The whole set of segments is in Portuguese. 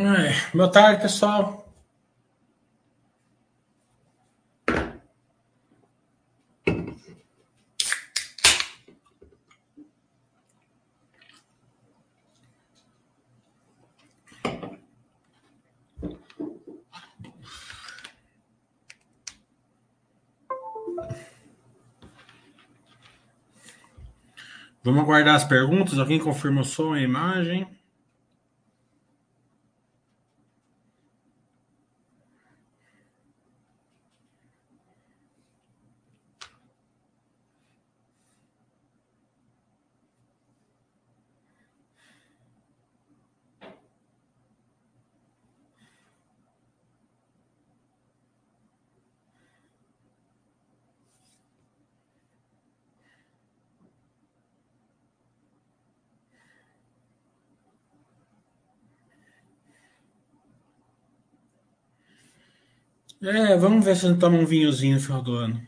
Ai, boa tarde, pessoal. Vamos aguardar as perguntas. Alguém confirma o som e a imagem? É, vamos ver se a gente toma um vinhozinho no final do ano.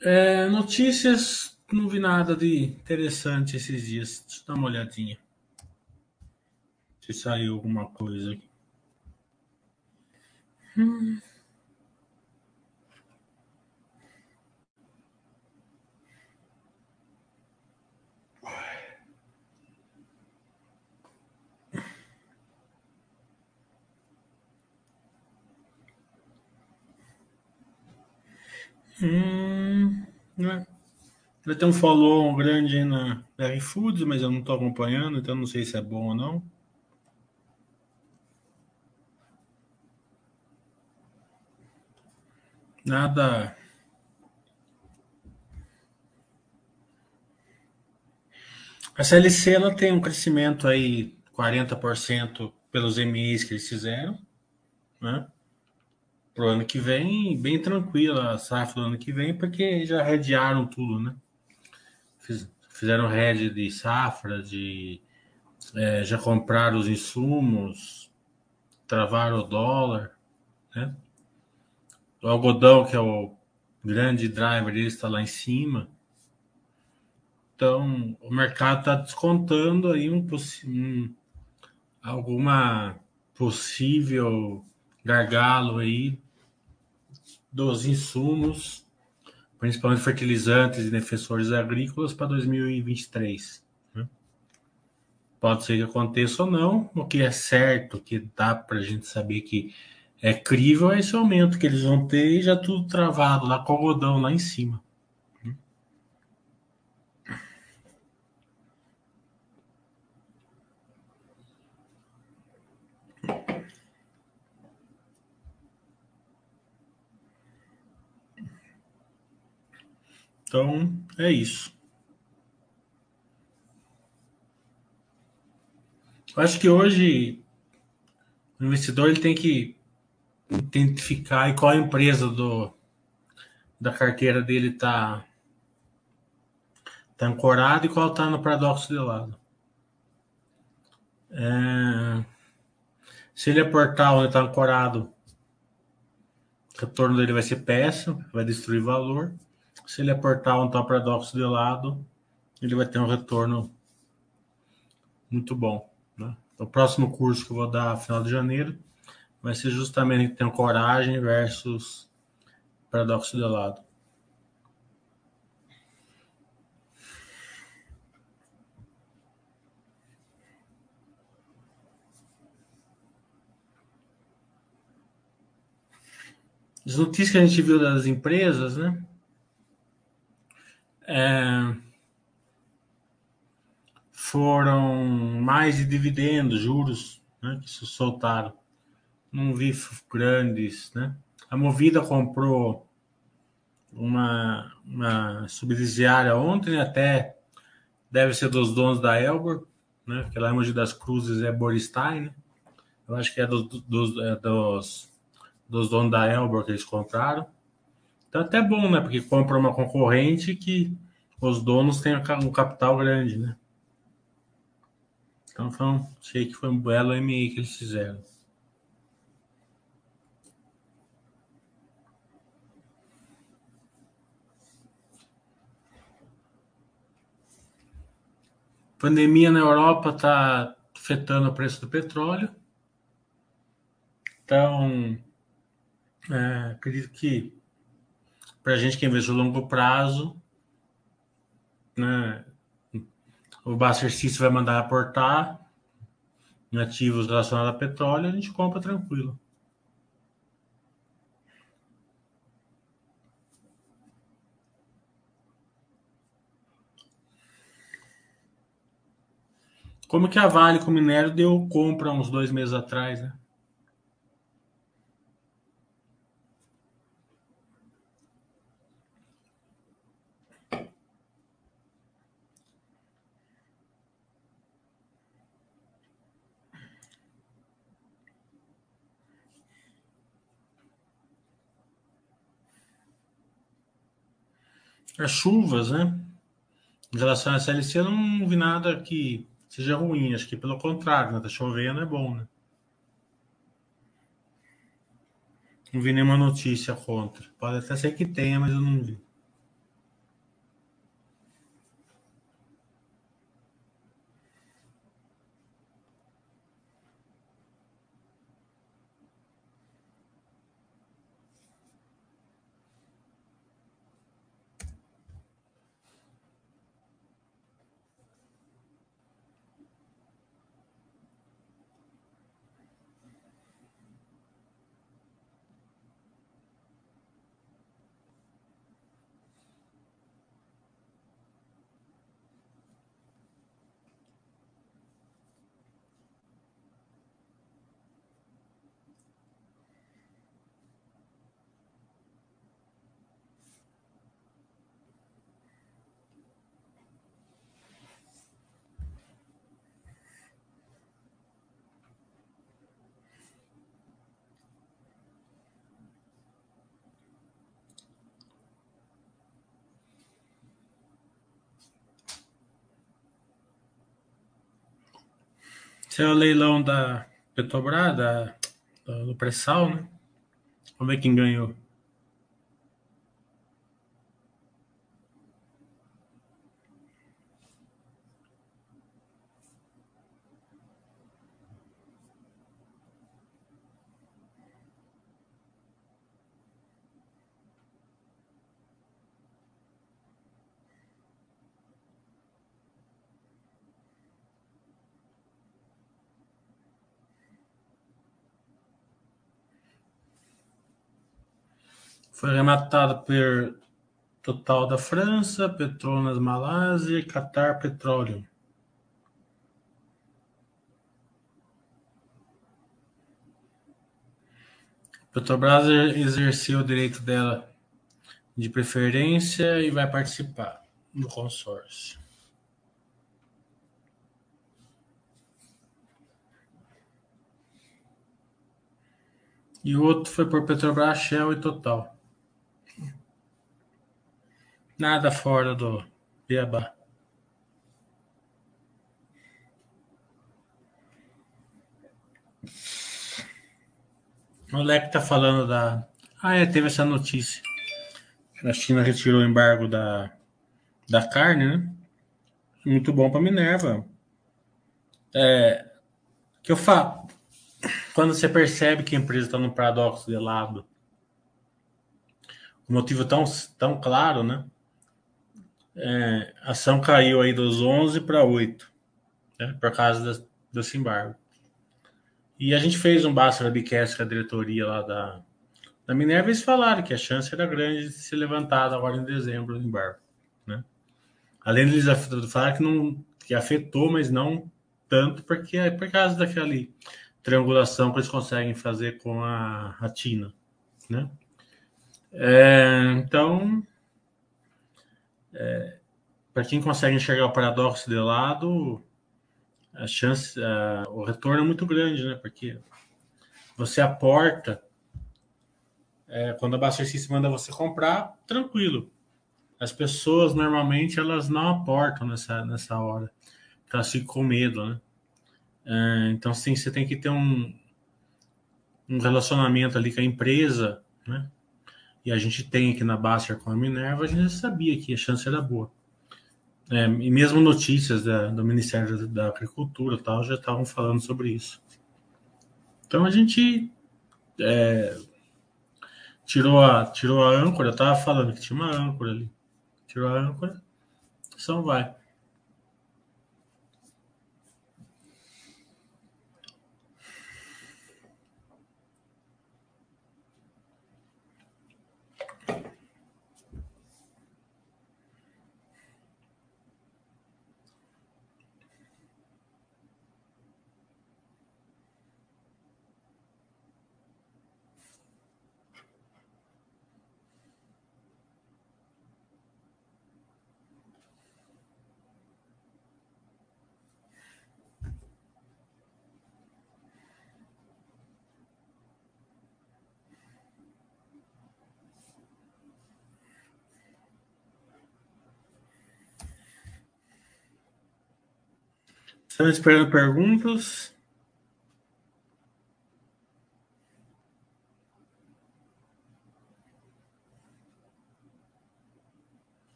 É, notícias, não vi nada de interessante esses dias. Deixa eu dar uma olhadinha. Se saiu alguma coisa aqui. Hum. Hum, né? Vai ter um follow grande na R Foods, mas eu não estou acompanhando, então não sei se é bom ou não. Nada. A CLC ela tem um crescimento aí 40% pelos MIs que eles fizeram, né? Pro ano que vem, bem tranquila a safra do ano que vem, porque já redearam tudo, né? Fizeram rede de safra, de é, já compraram os insumos, travaram o dólar, né? O algodão, que é o grande driver, ele está lá em cima. Então, o mercado está descontando aí um, um, alguma possível gargalo aí dos insumos, principalmente fertilizantes e defensores agrícolas para 2023. Né? Pode ser que aconteça ou não, o que é certo, que dá para a gente saber que é crível esse aumento que eles vão ter e já tudo travado lá com algodão lá em cima. Então, é isso. Eu acho que hoje o investidor ele tem que identificar e qual empresa do, da carteira dele está tá ancorado e qual está no paradoxo de lado. É, se ele aportar onde está ancorado, o retorno dele vai ser péssimo, vai destruir valor. Se ele aportar onde está o paradoxo de lado, ele vai ter um retorno muito bom. Né? O próximo curso que eu vou dar final de janeiro vai ser justamente ter coragem versus paradoxo de lado. As notícias que a gente viu das empresas, né? É, foram mais de dividendos, juros, né, que se soltaram não vi grandes, né? A Movida comprou uma, uma subsidiária ontem, né? até deve ser dos donos da Elbor, né? Porque lá em Mogi das Cruzes é Boristein, né? Eu acho que é dos, dos, é dos, dos donos da Elbor que eles compraram. Então até bom, né? Porque compra uma concorrente que os donos têm um capital grande, né? Então foi um, achei que foi um belo MA que eles fizeram. Pandemia na Europa está afetando o preço do petróleo. Então, é, acredito que para a gente que investe a longo prazo, né, o System vai mandar aportar em ativos relacionados a petróleo, a gente compra tranquilo. Como que a Vale com o minério deu compra uns dois meses atrás, né? As chuvas, né? Em relação à SLC, eu não vi nada que seja ruim. Acho que pelo contrário, né? Tá chovendo é bom, né? Não vi nenhuma notícia contra. Pode até ser que tenha, mas eu não vi. Esse é o leilão da Petrobras, da, do pré-sal, né? Vamos ver quem ganhou. Foi arrematado por Total da França, Petronas Malásia Qatar Petroleum. Petrobras exerceu o direito dela de preferência e vai participar do consórcio. E o outro foi por Petrobras, Shell e Total. Nada fora do beabá. O Leque tá falando da. Ah, é, teve essa notícia. A China retirou o embargo da, da carne, né? Muito bom para Minerva. É, que eu falo. Quando você percebe que a empresa está num paradoxo de lado, o motivo tão, tão claro, né? É, a ação caiu aí dos 11 para 8, né, por causa desse embargo. E a gente fez um Basta Webcast com a diretoria lá da, da Minerva e eles falaram que a chance era grande de ser levantada agora em dezembro o embargo. Né? Além de eles falar que, não, que afetou, mas não tanto, porque é por causa daquela triangulação que eles conseguem fazer com a, a Tina. Né? É, então, é, para quem consegue enxergar o paradoxo de lado, a chance, a, o retorno é muito grande, né? Porque você aporta, é, quando a Baster System manda você comprar, tranquilo. as pessoas normalmente elas não aportam nessa, nessa hora, elas ficam com medo, né? É, então, sim, você tem que ter um, um relacionamento ali com a empresa, né? E a gente tem aqui na Baster com a Minerva, a gente sabia que a chance era boa. É, e mesmo notícias da, do Ministério da Agricultura tal já estavam falando sobre isso. Então a gente é, tirou, a, tirou a âncora, estava falando que tinha uma âncora ali. Tirou a âncora, só vai. Estamos esperando perguntas.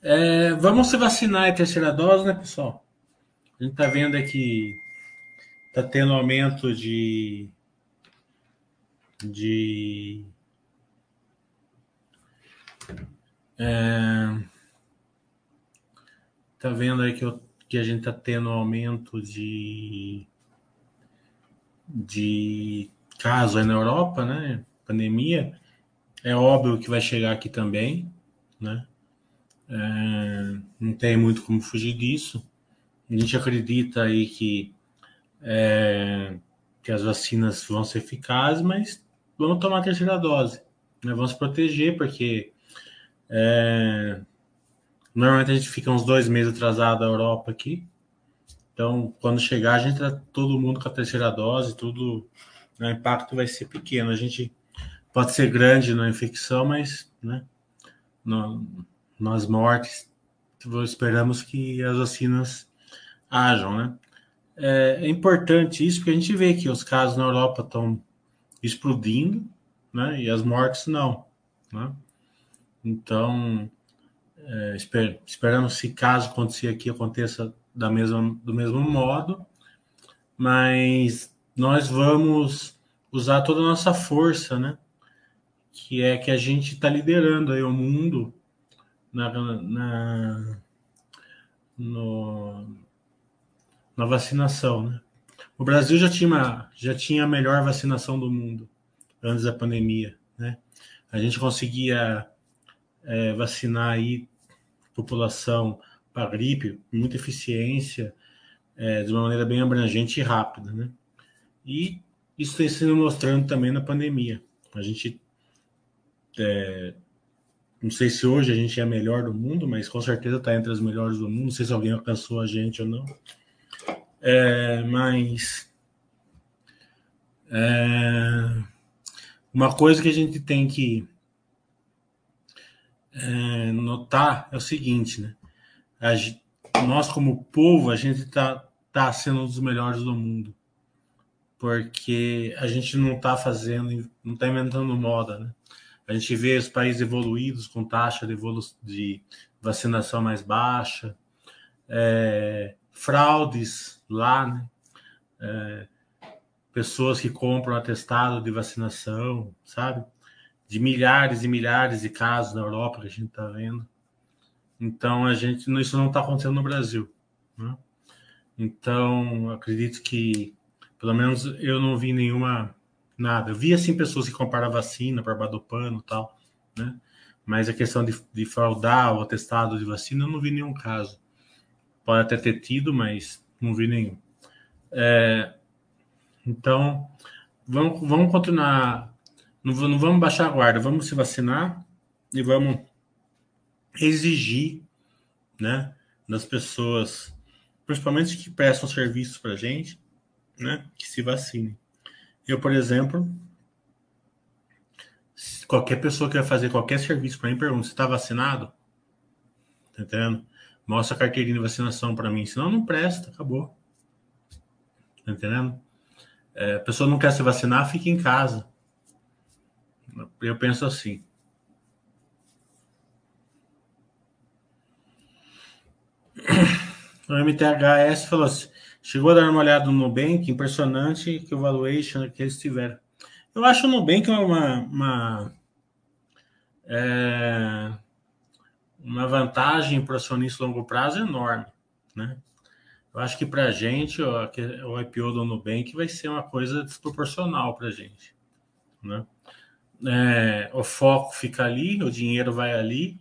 É, vamos se vacinar em terceira dose, né, pessoal? A gente está vendo aqui está tendo aumento de de é, tá vendo aí que, eu, que a gente está tendo aumento de de casos aí na Europa, né? Pandemia. É óbvio que vai chegar aqui também, né? É, não tem muito como fugir disso. A gente acredita aí que, é, que as vacinas vão ser eficazes, mas vamos tomar a terceira dose. Né? Vamos proteger, porque é, normalmente a gente fica uns dois meses atrasado da Europa aqui. Então, quando chegar, a gente tá todo mundo com a terceira dose, tudo, né, o impacto vai ser pequeno. A gente pode ser grande na infecção, mas né, no, nas mortes, esperamos que as vacinas ajam, né? É, é, importante isso porque a gente vê que os casos na Europa estão explodindo, né? E as mortes não, né? Então, é, esper, esperamos se caso acontecer aqui aconteça da mesma, do mesmo modo, mas nós vamos usar toda a nossa força, né? Que é que a gente está liderando aí o mundo na, na no, na vacinação, né? O Brasil já tinha, já tinha a melhor vacinação do mundo antes da pandemia, né? A gente conseguia é, vacinar aí população para gripe com muita eficiência, é, de uma maneira bem abrangente e rápida, né? E isso tem sido mostrando também na pandemia. A gente é, não sei se hoje a gente é a melhor do mundo, mas com certeza está entre as melhores do mundo. Não sei se alguém alcançou a gente ou não. É, mas é, uma coisa que a gente tem que é, notar é o seguinte, né? A, nós como povo a gente está tá sendo um dos melhores do mundo porque a gente não está fazendo, não está inventando moda, né? A gente vê os países evoluídos com taxa de, de vacinação mais baixa, é, fraudes lá, né? É, pessoas que compram atestado de vacinação, sabe? De milhares e milhares de casos na Europa que a gente está vendo. Então, a gente, isso não está acontecendo no Brasil. Né? Então, acredito que, pelo menos, eu não vi nenhuma nada. Eu vi assim pessoas que comparam a vacina para badopano e tal, né? Mas a questão de, de fraudar o atestado de vacina, eu não vi nenhum caso. Pode até ter tido, mas não vi nenhum. É, então, vamos, vamos continuar. Não, não vamos baixar a guarda, vamos se vacinar e vamos exigir, né, das pessoas, principalmente que prestam serviços para gente, né, que se vacinem. Eu, por exemplo, qualquer pessoa que vai fazer qualquer serviço para mim pergunta: você está vacinado? Tá entendendo? Mostra a carteirinha de vacinação para mim, senão não presta, acabou. Tá entendendo? É, a pessoa não quer se vacinar, fica em casa. Eu penso assim. O MTHS falou assim: chegou a dar uma olhada no Nubank, impressionante que o valuation que eles tiveram. Eu acho o Nubank uma, uma, é, uma vantagem para o acionista longo prazo enorme. Né? Eu acho que para a gente o IPO do Nubank vai ser uma coisa desproporcional para a gente. Né? É, o foco fica ali, o dinheiro vai ali,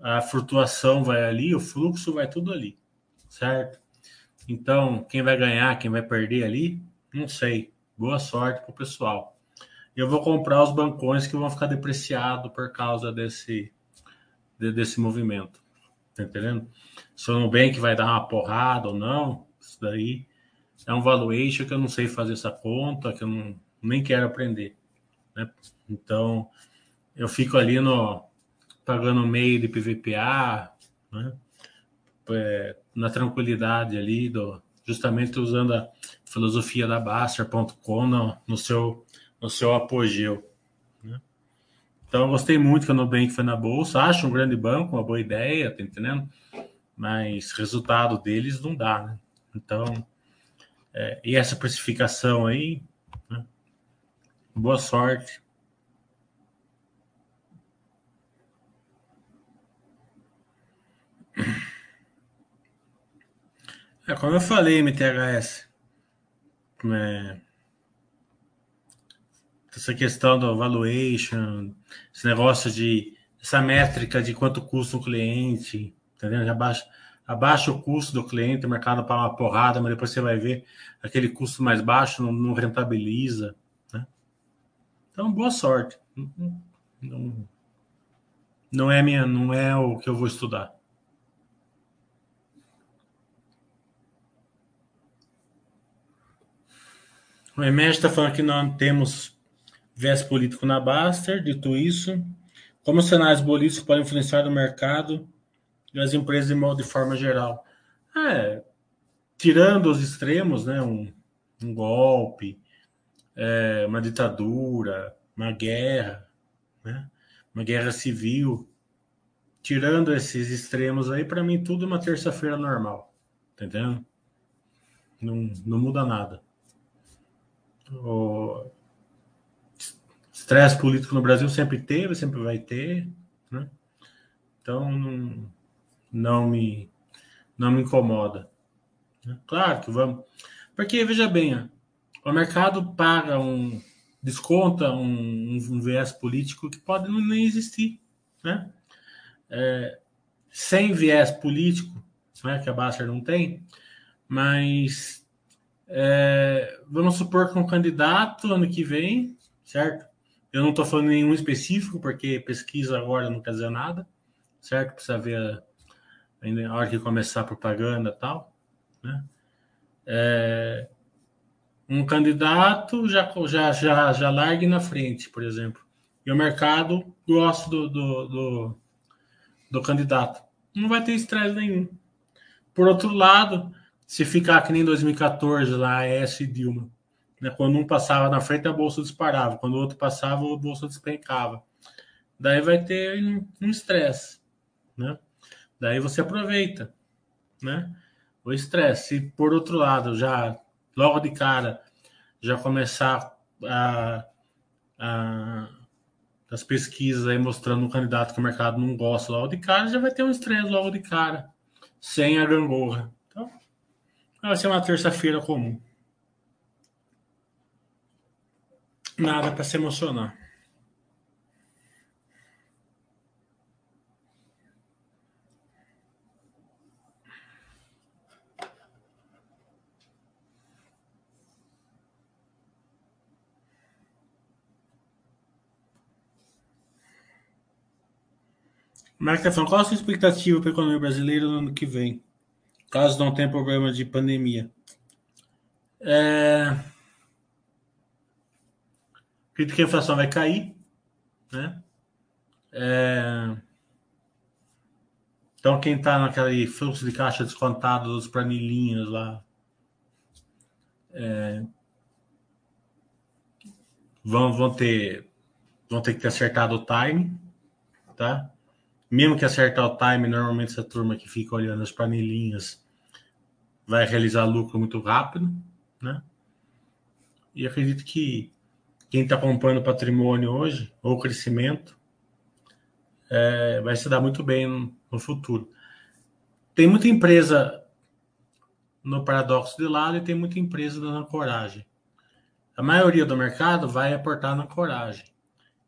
a flutuação vai ali, o fluxo vai tudo ali, certo? Então, quem vai ganhar, quem vai perder ali, não sei. Boa sorte para o pessoal. Eu vou comprar os bancões que vão ficar depreciados por causa desse, desse movimento. Tá entendendo? Se o Nubank vai dar uma porrada ou não, isso daí é um valuation que eu não sei fazer essa conta, que eu não, nem quero aprender. Né? Então, eu fico ali no pagando meio de PVPA, né? É, na tranquilidade ali, do, justamente usando a filosofia da Baster.com no, no, seu, no seu apogeu. Né? Então, eu gostei muito que o Nubank foi na bolsa. Acho um grande banco, uma boa ideia, tá entendendo? Mas resultado deles não dá, né? Então, é, e essa precificação aí, né? boa sorte. É como eu falei, MTHS. É, essa questão do valuation, esse negócio de essa métrica de quanto custa o cliente, entendeu? Abaixa, abaixa o custo do cliente, o mercado para uma porrada, mas depois você vai ver aquele custo mais baixo não, não rentabiliza. Né? Então, boa sorte. Não, não, não é minha, não é o que eu vou estudar. O Emerge está falando que não temos viés político na Baster. Dito isso, como os cenários políticos podem influenciar o mercado e as empresas de, de forma geral? É, tirando os extremos, né, um, um golpe, é, uma ditadura, uma guerra, né, uma guerra civil, tirando esses extremos aí, para mim tudo é uma terça-feira normal, tá entendendo? Não, não muda nada estresse político no Brasil sempre teve, sempre vai ter, né? Então não, não me não me incomoda. Né? Claro que vamos, porque veja bem, o mercado paga um desconta um, um viés político que pode não nem existir, né? É, sem viés político, né, que a Basser não tem, mas é, vamos supor que um candidato ano que vem, certo? Eu não estou falando nenhum específico, porque pesquisa agora não quer dizer nada, certo? Precisa ver a, a hora que começar a propaganda e tal, né? É, um candidato já, já, já, já largue na frente, por exemplo. E o mercado gosta do, do, do, do candidato. Não vai ter estresse nenhum. Por outro lado, se ficar que nem 2014 lá, S e Dilma, né? quando um passava na frente, a bolsa disparava, quando o outro passava, a bolsa despencava. Daí vai ter um estresse, né? Daí você aproveita, né? O estresse. Se por outro lado, já logo de cara, já começar a, a as pesquisas aí mostrando um candidato que o mercado não gosta logo de cara, já vai ter um estresse logo de cara, sem a gangorra. Vai ser uma terça-feira comum. Nada para se emocionar. O Marco está falando, qual a sua expectativa para a economia brasileira no ano que vem? Caso não tenha problema de pandemia. É... Acredito que a inflação vai cair, né? É... Então, quem está naquele fluxo de caixa descontado dos planilhinhos lá, é... vão, vão, ter, vão ter que ter acertado o time, tá? Mesmo que acertar o time, normalmente essa turma que fica olhando as planilhinhas vai realizar lucro muito rápido, né? E acredito que quem está acompanhando o patrimônio hoje, ou crescimento, é, vai se dar muito bem no, no futuro. Tem muita empresa no paradoxo de lado e tem muita empresa dando coragem. A maioria do mercado vai aportar na coragem.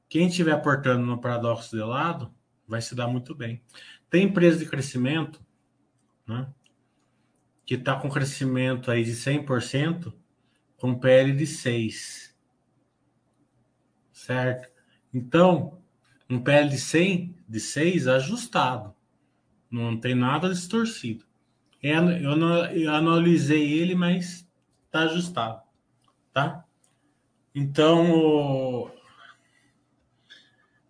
Quem estiver aportando no paradoxo de lado vai se dar muito bem. Tem empresa de crescimento, né, que está com crescimento aí de 100%, com PL de 6. Certo? Então, um PL de 100, de 6 ajustado. Não tem nada distorcido. É, eu, analisei ele, mas está ajustado. Tá? Então,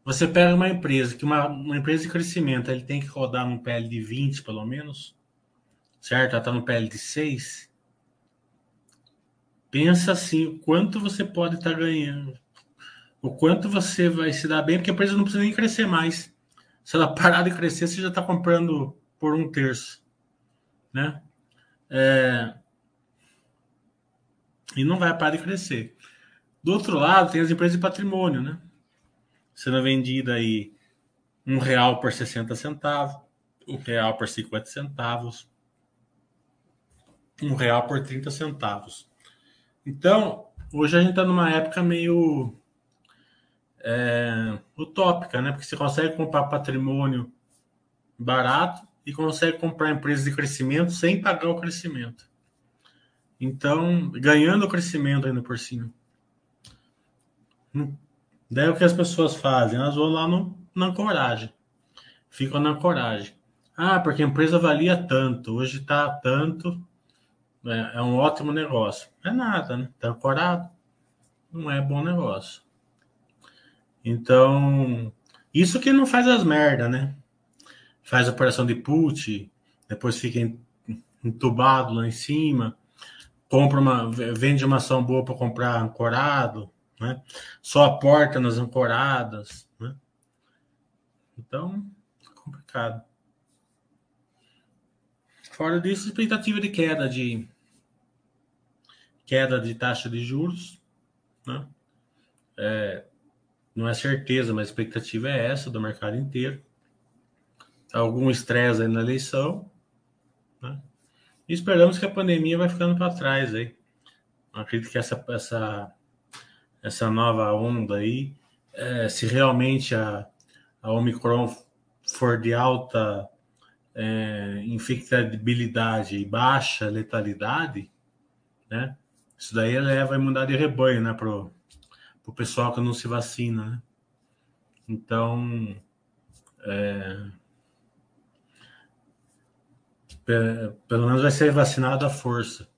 você pega uma empresa, que uma, uma empresa de crescimento, ele tem que rodar num PL de 20, pelo menos, certo? Ela está no PL de 6 pensa assim, quanto você pode estar tá ganhando, o quanto você vai se dar bem, porque a empresa não precisa nem crescer mais. Se ela parar de crescer, você já está comprando por um terço, né? É... E não vai parar de crescer. Do outro lado, tem as empresas de patrimônio, né? Sendo vendida aí um real por 60 centavos, um real por 50 centavos, um real por 30 centavos. Então, hoje a gente está numa época meio é, utópica, né? Porque você consegue comprar patrimônio barato e consegue comprar empresas de crescimento sem pagar o crescimento. Então, ganhando o crescimento ainda por cima. Daí o que as pessoas fazem? Elas vão lá no, na coragem. Ficam na coragem. Ah, porque a empresa valia tanto, hoje está tanto, é, é um ótimo negócio. É nada, né? Tá ancorado. Não é bom negócio. Então, isso que não faz as merda, né? Faz operação de put, depois fica entubado lá em cima, compra uma, vende uma ação boa para comprar ancorado, né? Só aporta nas ancoradas, né? Então, complicado. Fora disso, expectativa de queda de queda de taxa de juros, né? É, não é certeza, mas a expectativa é essa do mercado inteiro. Algum estresse aí na eleição, né? E esperamos que a pandemia vai ficando para trás aí. Acredito que essa, essa, essa nova onda aí, é, se realmente a, a Omicron for de alta é, infectabilidade e baixa letalidade, né? Isso daí leva imunidade de rebanho, né? Pro, pro pessoal que não se vacina, né? Então, é, pelo menos vai ser vacinado à força.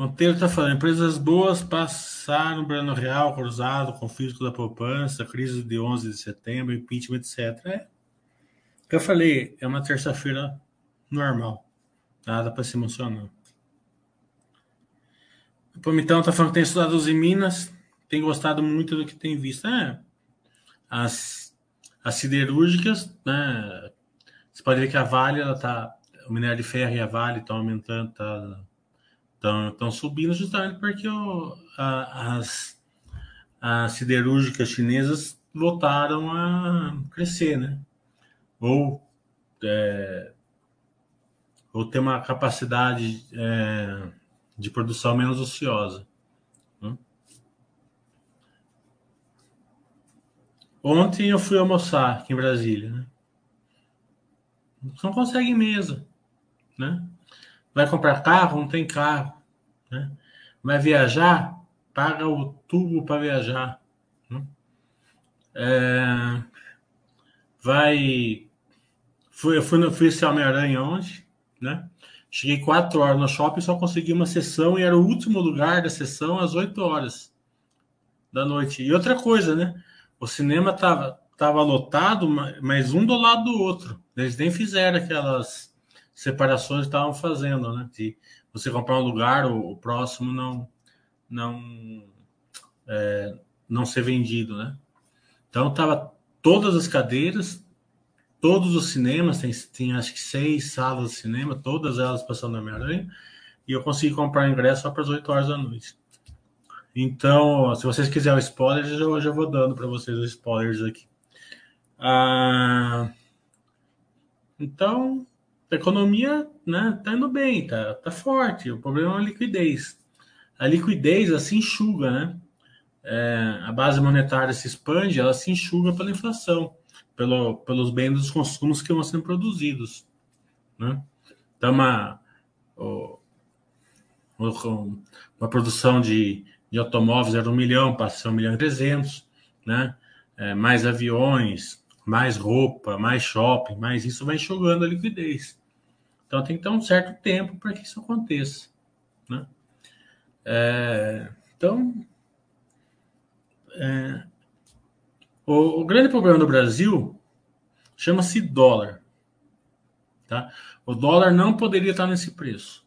Monteiro está falando, empresas boas passaram Brano Real, cruzado com físico da poupança, crise de 11 de setembro, impeachment, etc. É. Eu falei, é uma terça-feira normal. Nada para se emocionar. O Pomitão está falando que tem estudado em Minas, tem gostado muito do que tem visto. É, as, as siderúrgicas, né? Você pode ver que a Vale, ela tá, o minério de ferro e a Vale estão aumentando, tá estão subindo justamente porque o, a, as, as siderúrgicas chinesas voltaram a crescer, né? Ou, é, ou ter uma capacidade é, de produção menos ociosa. Né? Ontem eu fui almoçar aqui em Brasília, né? Não consegue mesa, né? Vai comprar carro? Não tem carro. Né? Vai viajar? Paga o tubo para viajar. Né? É, vai. Fui, eu fui, fui Homem-Aranha ontem, né? Cheguei quatro horas no shopping, só consegui uma sessão e era o último lugar da sessão às 8 horas da noite. E outra coisa, né? O cinema tava, tava lotado, mas um do lado do outro. Eles nem fizeram aquelas separações estavam fazendo, né? De você comprar um lugar, o, o próximo não não é, não ser vendido, né? Então tava todas as cadeiras, todos os cinemas, tem, tem acho que seis salas de cinema, todas elas passando na Homem-Aranha, e eu consegui comprar ingresso só para as 8 horas da noite. Então, se vocês quiserem o spoiler, eu já vou dando para vocês os spoilers aqui. Ah, então, a economia né, tá indo bem, tá, tá forte. O problema é a liquidez. A liquidez assim enxuga, né? É, a base monetária se expande, ela se enxuga pela inflação, pelo, pelos bens dos consumos que vão sendo produzidos. Né? Então, uma, uma produção de, de automóveis era um milhão, passa a ser um milhão e trezentos, né? É, mais aviões, mais roupa, mais shopping, mais isso vai enxugando a liquidez. Então tem que ter um certo tempo para que isso aconteça. Né? É, então, é, o, o, grande problema do Brasil chama-se dólar. Tá? O dólar não poderia estar nesse preço,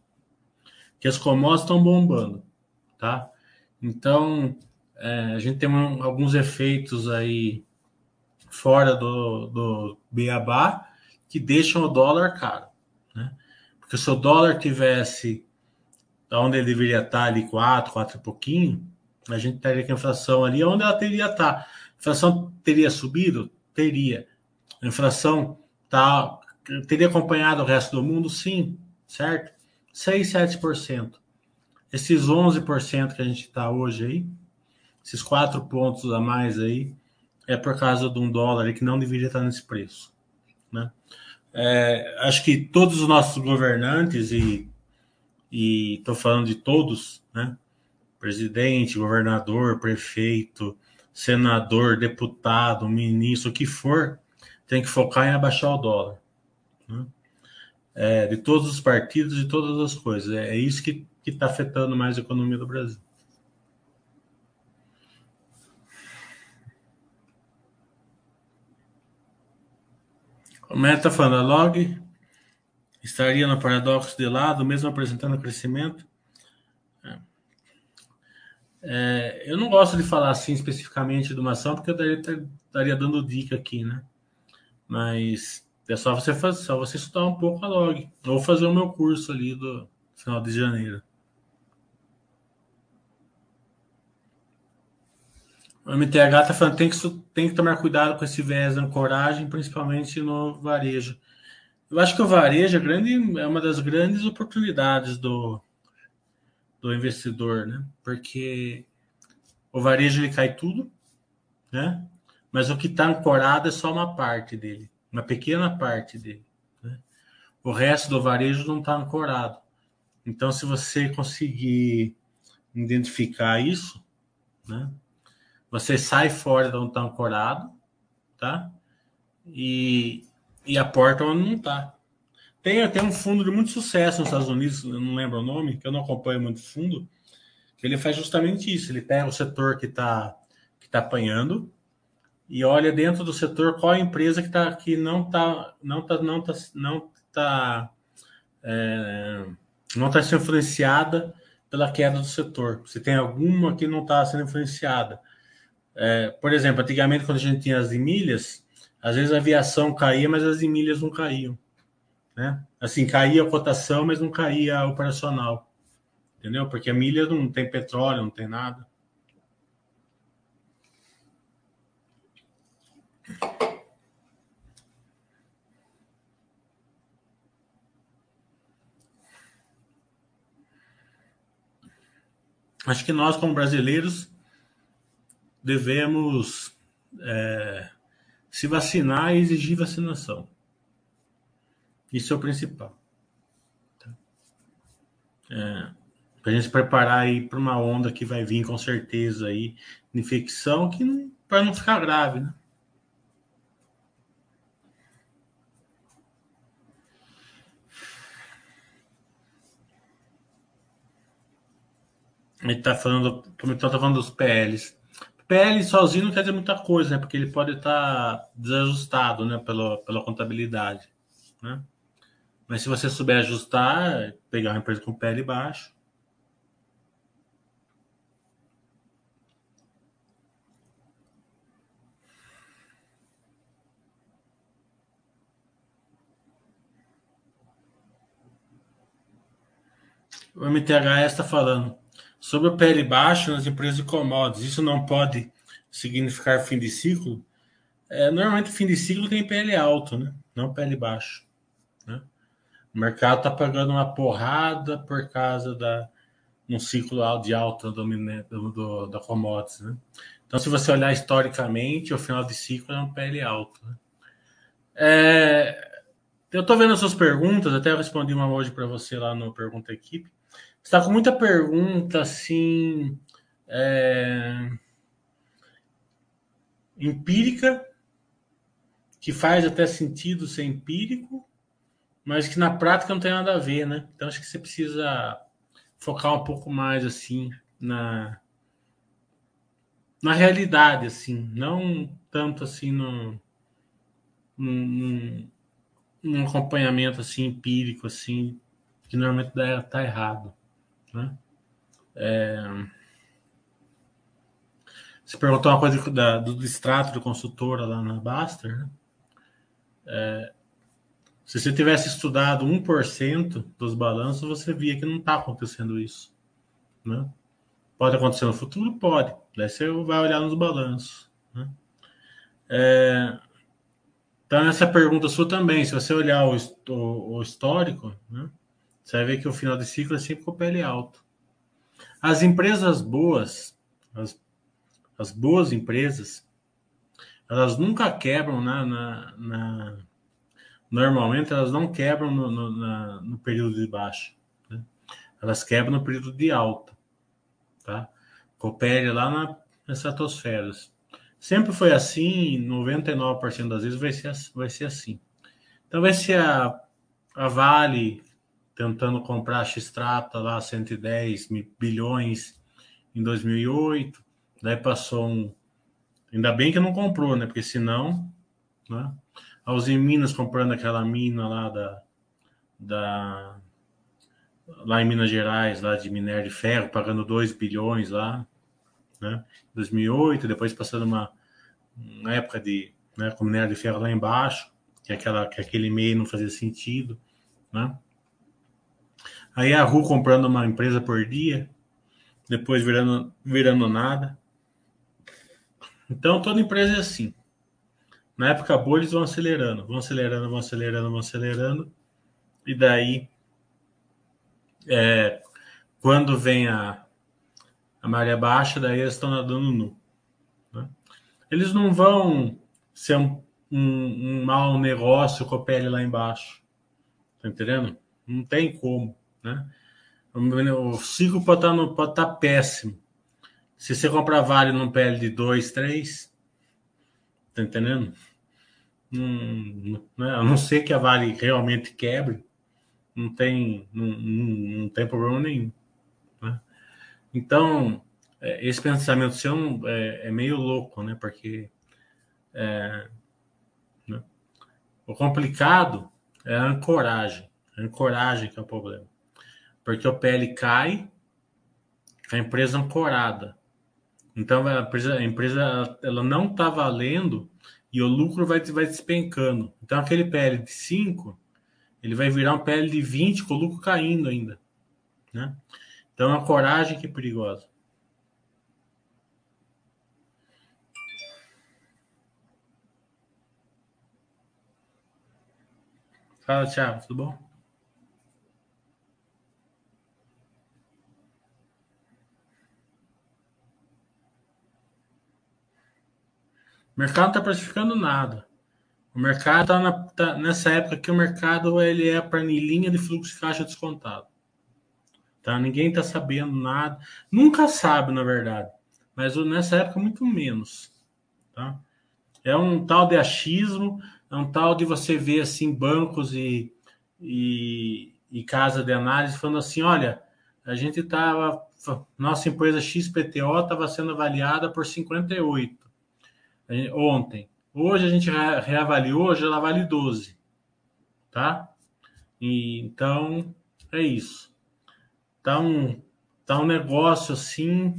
que as commodities estão bombando. Tá? Então, é, a gente tem um, alguns efeitos aí fora do, do Beabá que deixam o dólar caro. Né? Porque se o dólar tivesse onde ele deveria estar ali 4, 4 e pouquinho, a gente teria que a inflação ali onde ela teria estar. A inflação teria subido? Teria. A inflação tá, teria acompanhado o resto do mundo? Sim, certo? 6, 7%. Esses 11% que a gente está hoje aí, esses quatro pontos a mais aí, é por causa de um dólar que não deveria estar nesse preço. Né? É, acho que todos os nossos governantes, e estou falando de todos, né? presidente, governador, prefeito, senador, deputado, ministro, o que for, tem que focar em abaixar o dólar. Né? É, de todos os partidos, de todas as coisas. É, é isso que está afetando mais a economia do Brasil. O Meta está falando, a log estaria no paradoxo de lado, mesmo apresentando crescimento. É. é, eu não gosto de falar assim especificamente de uma ação, porque eu daria, estaria dando dica aqui, né? Mas é só você fazer, só você estudar um pouco a log, ou fazer o meu curso ali do final de janeiro. O MTH está falando tem que tem que tomar cuidado com esse viés de ancoragem, principalmente no varejo. Eu acho que o varejo é, grande, é uma das grandes oportunidades do, do investidor, né? Porque o varejo ele cai tudo, né? Mas o que está ancorado é só uma parte dele, uma pequena parte dele. Né? O resto do varejo não está ancorado. Então, se você conseguir identificar isso, né? Você sai fora de onde está ancorado, tá? E, e a porta onde não está. Tem até um fundo de muito sucesso nos Estados Unidos, eu não lembro o nome, que eu não acompanho muito fundo, que ele faz justamente isso. Ele pega o setor que está que tá apanhando e olha dentro do setor qual a empresa que, tá, que não está não tá, não tá, não tá, é, não tá sendo influenciada pela queda do setor. Se tem alguma que não está sendo influenciada. É, por exemplo, antigamente, quando a gente tinha as milhas, às vezes a aviação caía, mas as milhas não caíam. Né? Assim, caía a cotação, mas não caía a operacional. Entendeu? Porque a milha não tem petróleo, não tem nada. Acho que nós, como brasileiros, devemos é, se vacinar e exigir vacinação. Isso é o principal. Tá? É, para a gente se preparar aí para uma onda que vai vir com certeza aí, infecção, que para não ficar grave, né? Ele está falando, tá falando dos PLs. PL sozinho não quer dizer muita coisa, né? Porque ele pode estar tá desajustado, né? Pela, pela contabilidade, né? Mas se você souber ajustar, pegar uma empresa com PL baixo, O MTHS está falando sobre o PL baixo nas empresas de commodities. Isso não pode significar fim de ciclo? É, normalmente, fim de ciclo tem PL alto, né? não PL baixo. Né? O mercado está pagando uma porrada por causa da um ciclo de alta do, do, da commodities. Né? Então, se você olhar historicamente, o final de ciclo é um PL alto. Né? É, eu estou vendo as suas perguntas, até eu respondi uma hoje para você lá no Pergunta Equipe está com muita pergunta assim é, empírica que faz até sentido ser empírico, mas que na prática não tem nada a ver, né? Então acho que você precisa focar um pouco mais assim na na realidade, assim, não tanto assim no, num, acompanhamento assim empírico assim que normalmente dá, tá errado. Né? É... Você perguntou uma coisa da, do extrato do consultora lá na Baster. Né? É... Se você tivesse estudado 1% dos balanços, você via que não está acontecendo isso. Né? Pode acontecer no futuro? Pode. Daí você vai olhar nos balanços. Né? É... Então, essa pergunta sua também, se você olhar o, o, o histórico, né? Você vai ver que o final de ciclo é sempre com o PL alto. As empresas boas, as, as boas empresas, elas nunca quebram na, na, na normalmente elas não quebram no, no, na, no período de baixa. Né? Elas quebram no período de alta. Tá? Coopere lá na, nas estratosferas. Sempre foi assim, 99% das vezes vai ser, vai ser assim. Então vai ser a, a Vale tentando comprar a X-Trata lá, 110 bilhões em 2008. Daí passou um. Ainda bem que não comprou, né? Porque senão. Né? A Uzi Minas comprando aquela mina lá da, da. Lá em Minas Gerais, lá de minério de ferro, pagando 2 bilhões lá, né? 2008, depois passando uma, uma época de. Né, com minério de ferro lá embaixo, que, aquela, que aquele meio não fazia sentido, né? A Ru comprando uma empresa por dia, depois virando, virando nada. Então toda empresa é assim. Na época boa eles vão acelerando, vão acelerando, vão acelerando, vão acelerando. E daí, é, quando vem a, a maré baixa, daí eles estão nadando nu. Né? Eles não vão ser um, um, um mau negócio com a pele lá embaixo. Tá entendendo? Não tem como. Né? O ciclo pode estar, tá no, pode estar tá péssimo. Se você comprar vale num PL de 2, 3, tá entendendo? Hum, né? A não ser que a Vale realmente quebre, não tem, não, não, não tem problema nenhum. Né? Então, é, esse pensamento seu é, é, meio louco, né? Porque é, né? o complicado é a ancoragem. A ancoragem que é o problema porque o PL cai, a empresa ancorada. Então a empresa, a empresa ela não está valendo e o lucro vai, vai despencando. Então aquele PL de 5, ele vai virar um PL de 20 com o lucro caindo ainda. Né? Então a coragem que é perigosa. Fala, Thiago, tudo bom? O mercado não está precificando nada. O mercado está tá, nessa época que o mercado ele é a planilhinha de fluxo de caixa descontado. Tá? Ninguém está sabendo nada. Nunca sabe, na verdade. Mas nessa época, muito menos. Tá? É um tal de achismo, é um tal de você ver assim bancos e, e, e casa de análise falando assim, olha, a gente estava, nossa empresa XPTO estava sendo avaliada por 58 ontem. Hoje a gente reavaliou, hoje ela vale 12, tá? E, então é isso. Tá um, tá um negócio assim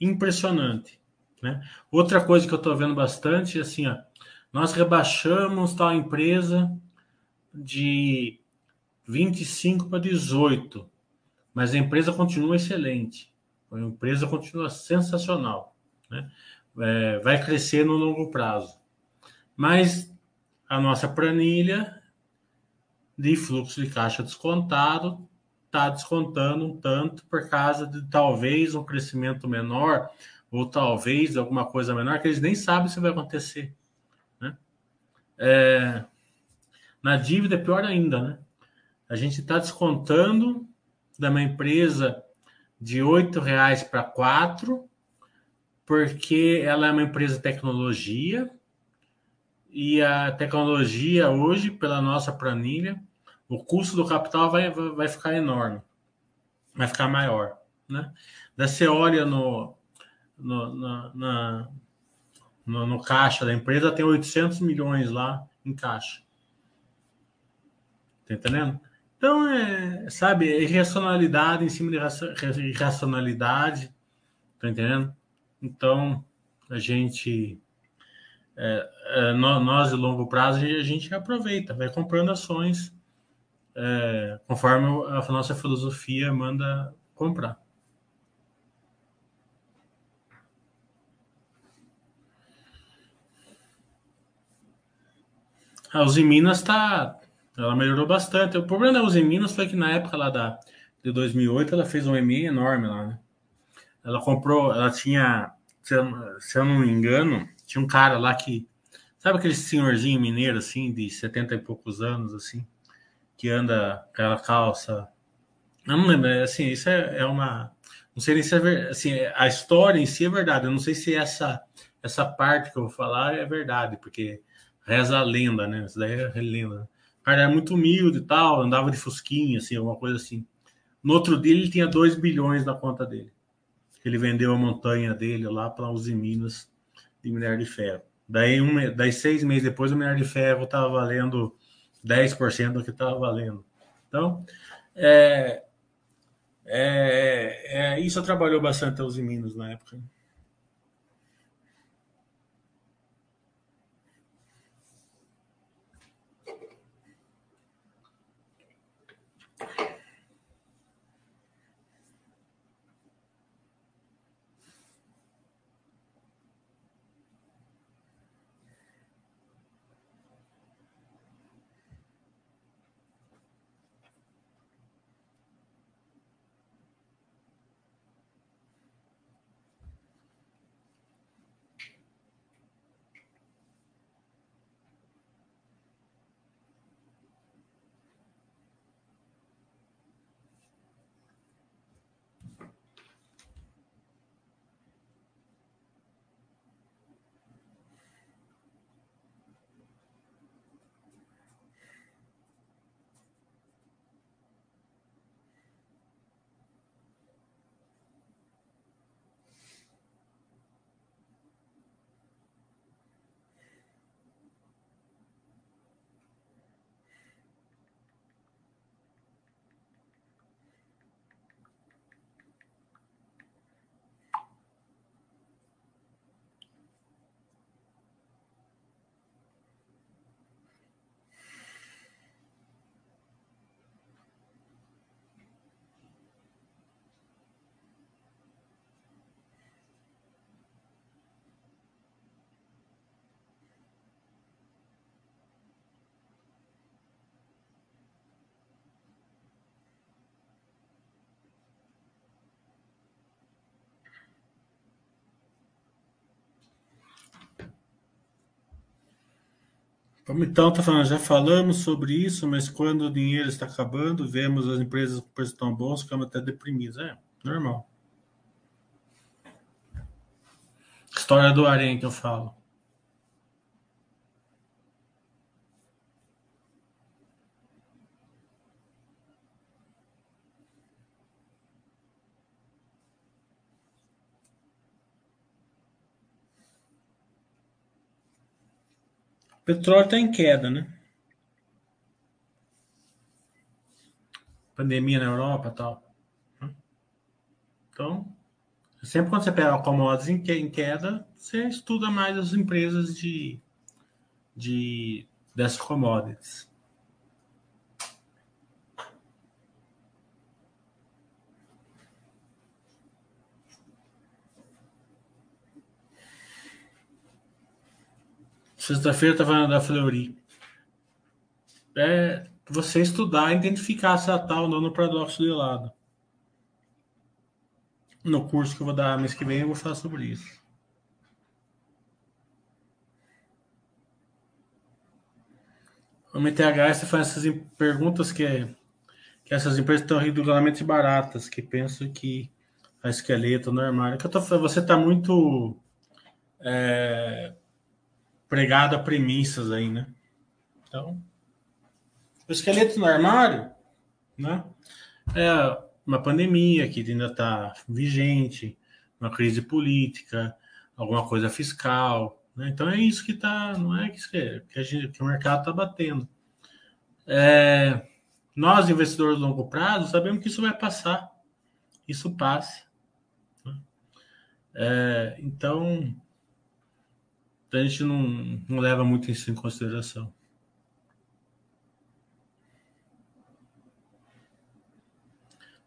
impressionante. Né? Outra coisa que eu estou vendo bastante assim, ó, nós rebaixamos tal empresa de 25 para 18, mas a empresa continua excelente, a empresa continua sensacional, né? É, vai crescer no longo prazo. Mas a nossa planilha de fluxo de caixa descontado está descontando um tanto por causa de talvez um crescimento menor ou talvez alguma coisa menor que eles nem sabem se vai acontecer. Né? É, na dívida é pior ainda, né? A gente está descontando da uma empresa de R$ reais para quatro, porque ela é uma empresa de tecnologia e a tecnologia hoje, pela nossa planilha, o custo do capital vai, vai ficar enorme, vai ficar maior, né? Daí você olha no, no, na, na, no, no, caixa da empresa, tem 800 milhões lá em caixa. Tá entendendo? Então, é, sabe, é irracionalidade em cima de irracionalidade, tá entendendo? Então, a gente, é, é, nós de longo prazo, a gente aproveita, vai comprando ações é, conforme a nossa filosofia manda comprar. A Uzi Minas tá, ela melhorou bastante. O problema da Uzi Minas foi que na época lá da, de 2008 ela fez um ME enorme lá, né? Ela comprou, ela tinha, se eu, se eu não me engano, tinha um cara lá que, sabe aquele senhorzinho mineiro assim, de 70 e poucos anos, assim, que anda aquela calça. Eu não lembro, é, assim, isso é, é uma. Não sei nem se é verdade. Assim, a história em si é verdade. Eu não sei se essa, essa parte que eu vou falar é verdade, porque Reza a lenda, né? Isso daí é lenda. O cara era muito humilde e tal, andava de fusquinha, assim, alguma coisa assim. No outro dia ele tinha 2 bilhões na conta dele. Ele vendeu a montanha dele lá para os Minas de minério de ferro. Daí, um, daí seis meses depois o minério de ferro estava valendo 10% do que estava valendo. Então, é, é, é, isso trabalhou bastante aos Minas na época. Então, tá falando, já falamos sobre isso, mas quando o dinheiro está acabando, vemos as empresas com preços tão bons, ficamos até deprimidos. É, normal. História do Arém que eu falo. Petróleo está em queda, né? Pandemia na Europa e tal. Então, sempre quando você pega commodities em queda, você estuda mais as empresas de, de dessas commodities. Sexta-feira tá falando da Fleury. É você estudar, identificar se ela tá ou não no paradoxo de lado. No curso que eu vou dar mês que vem, eu vou falar sobre isso. O MTH você faz essas perguntas que, que essas empresas estão ridiculamente baratas, que pensam que a esqueleto no armário. Que eu tô, você está muito é, pregado a premissas aí, né? Então, o esqueleto no armário, né? É uma pandemia que ainda está vigente, uma crise política, alguma coisa fiscal. Né? Então é isso que está, não é que, que, gente, que o mercado está batendo. É, nós, investidores de longo prazo, sabemos que isso vai passar. Isso passa. Né? É, então, a gente não, não leva muito isso em consideração.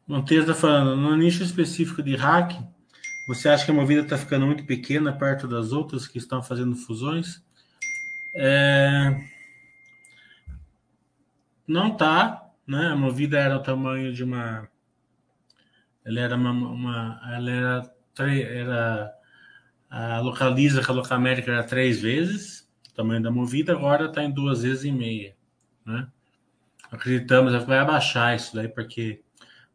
Monteiro está falando, no nicho específico de hack, você acha que a movida está ficando muito pequena perto das outras que estão fazendo fusões? É... Não tá, né? A movida era o tamanho de uma. Ela era uma. uma ela era, era. A localiza que a Locamérica era três vezes o tamanho da movida, agora está em duas vezes e meia. Né? Acreditamos que vai abaixar isso daí, porque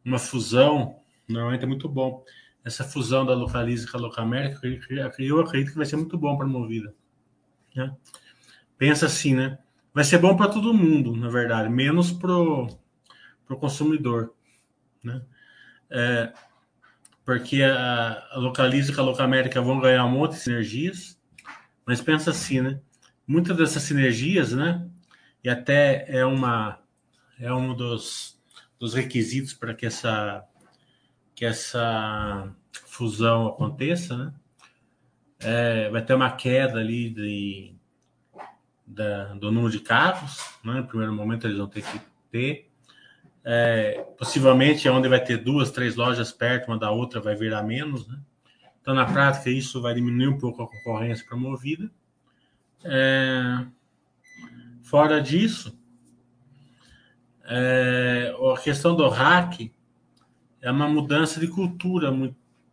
uma fusão normalmente é muito bom. Essa fusão da Localiza com a Locamérica, eu acredito que vai ser muito bom para a Movida. Né? Pensa assim, né? Vai ser bom para todo mundo, na verdade, menos para o consumidor. Né? É, porque a, a Localiza e a Locamérica vão ganhar um monte de sinergias, mas pensa assim, né? Muitas dessas sinergias, né? E até é uma é um dos dos requisitos para que essa, que essa fusão aconteça, né? É, vai ter uma queda ali de, da, do número de carros, né? No primeiro momento eles vão ter que ter. É, possivelmente é onde vai ter duas, três lojas perto uma da outra, vai virar menos, né? Então, na prática, isso vai diminuir um pouco a concorrência promovida. É, fora disso, é, a questão do hack é uma mudança de cultura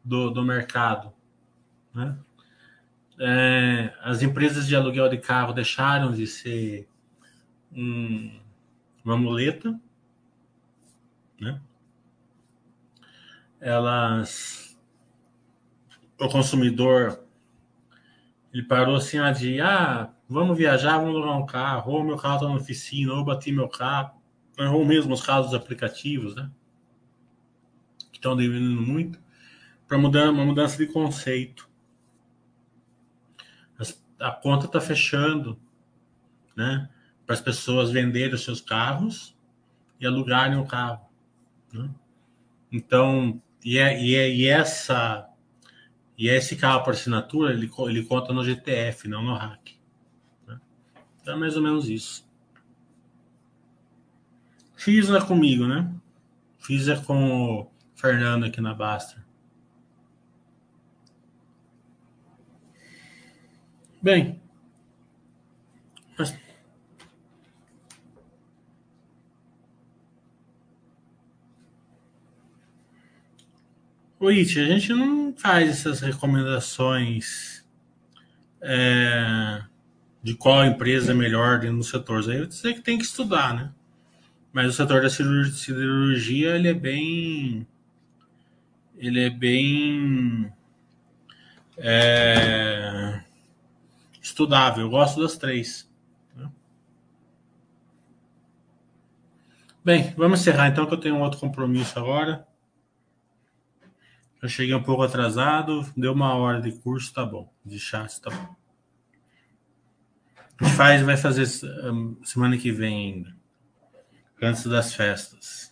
do, do mercado. Né? É, as empresas de aluguel de carro deixaram de ser um, uma muleta. Né? Elas. O consumidor ele parou assim a de ah, vamos viajar, vamos alugar um carro, ou meu carro está na oficina, ou bati meu carro ou mesmo os casos aplicativos, né? Que estão diminuindo muito, para mudar uma mudança de conceito. A conta está fechando, né? Para as pessoas venderem os seus carros e alugarem o carro. Né? Então, e, é, e, é, e essa e esse carro por assinatura ele, ele conta no GTF, não no hack. Né? Então é mais ou menos isso. Fiz é comigo, né? Fiz é com o Fernando aqui na Basta. Bem. Mas... O It, a gente não faz essas recomendações é, de qual empresa é melhor no setor. Aí você que tem que estudar, né? Mas o setor da cirurgia, ele é bem. Ele é bem. É, estudável. Eu gosto das três. Né? Bem, vamos encerrar então, que eu tenho um outro compromisso agora. Eu cheguei um pouco atrasado, deu uma hora de curso, tá bom. De chat, tá bom. A gente faz, vai fazer hum, semana que vem ainda, antes das festas.